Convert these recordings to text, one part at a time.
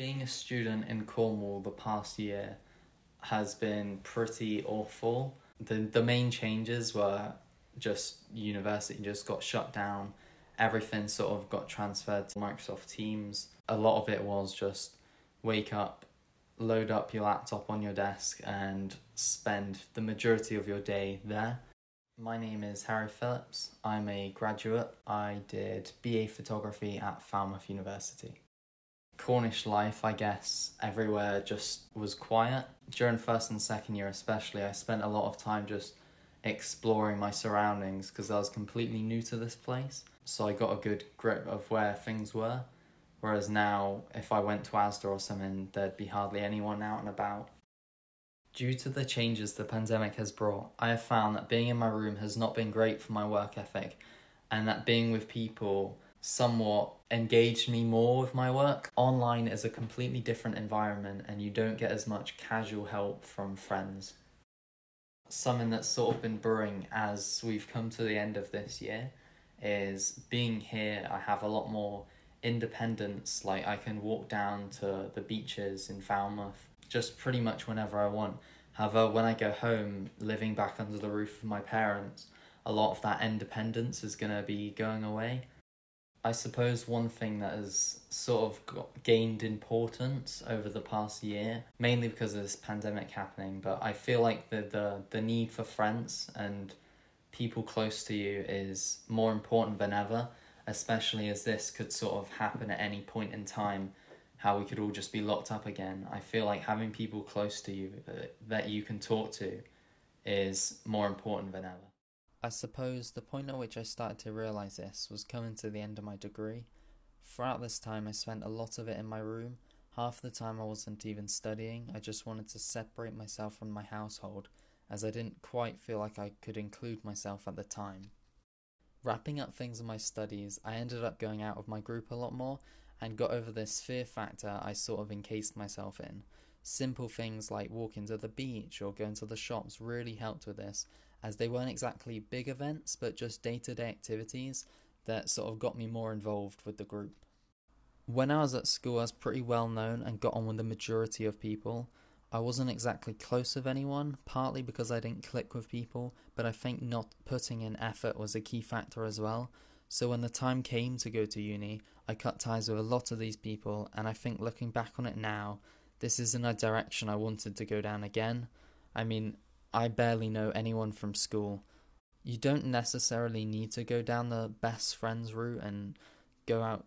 Being a student in Cornwall the past year has been pretty awful. The the main changes were just university just got shut down. Everything sort of got transferred to Microsoft Teams. A lot of it was just wake up, load up your laptop on your desk and spend the majority of your day there. My name is Harry Phillips. I'm a graduate. I did BA photography at Falmouth University. Cornish life, I guess, everywhere just was quiet. During first and second year, especially, I spent a lot of time just exploring my surroundings because I was completely new to this place. So I got a good grip of where things were. Whereas now, if I went to Asda or something, there'd be hardly anyone out and about. Due to the changes the pandemic has brought, I have found that being in my room has not been great for my work ethic, and that being with people somewhat engaged me more with my work. Online is a completely different environment, and you don't get as much casual help from friends. Something that's sort of been brewing as we've come to the end of this year is being here, I have a lot more independence. Like, I can walk down to the beaches in Falmouth just pretty much whenever I want. However, when I go home, living back under the roof of my parents, a lot of that independence is going to be going away. I suppose one thing that has sort of got, gained importance over the past year, mainly because of this pandemic happening, but I feel like the, the, the need for friends and people close to you is more important than ever, especially as this could sort of happen at any point in time how we could all just be locked up again. I feel like having people close to you that, that you can talk to is more important than ever. I suppose the point at which I started to realise this was coming to the end of my degree. Throughout this time, I spent a lot of it in my room. Half the time, I wasn't even studying, I just wanted to separate myself from my household, as I didn't quite feel like I could include myself at the time. Wrapping up things in my studies, I ended up going out with my group a lot more and got over this fear factor I sort of encased myself in. Simple things like walking to the beach or going to the shops really helped with this, as they weren't exactly big events, but just day to day activities that sort of got me more involved with the group. When I was at school, I was pretty well known and got on with the majority of people. I wasn't exactly close with anyone, partly because I didn't click with people, but I think not putting in effort was a key factor as well. So when the time came to go to uni, I cut ties with a lot of these people, and I think looking back on it now, this isn't a direction I wanted to go down again. I mean, I barely know anyone from school. You don't necessarily need to go down the best friends route and go out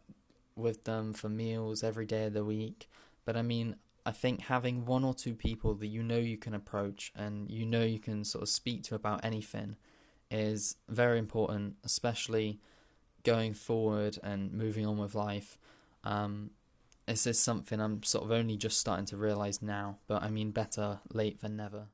with them for meals every day of the week, but I mean, I think having one or two people that you know you can approach and you know you can sort of speak to about anything is very important, especially going forward and moving on with life. Um, this is something I'm sort of only just starting to realize now, but I mean, better late than never.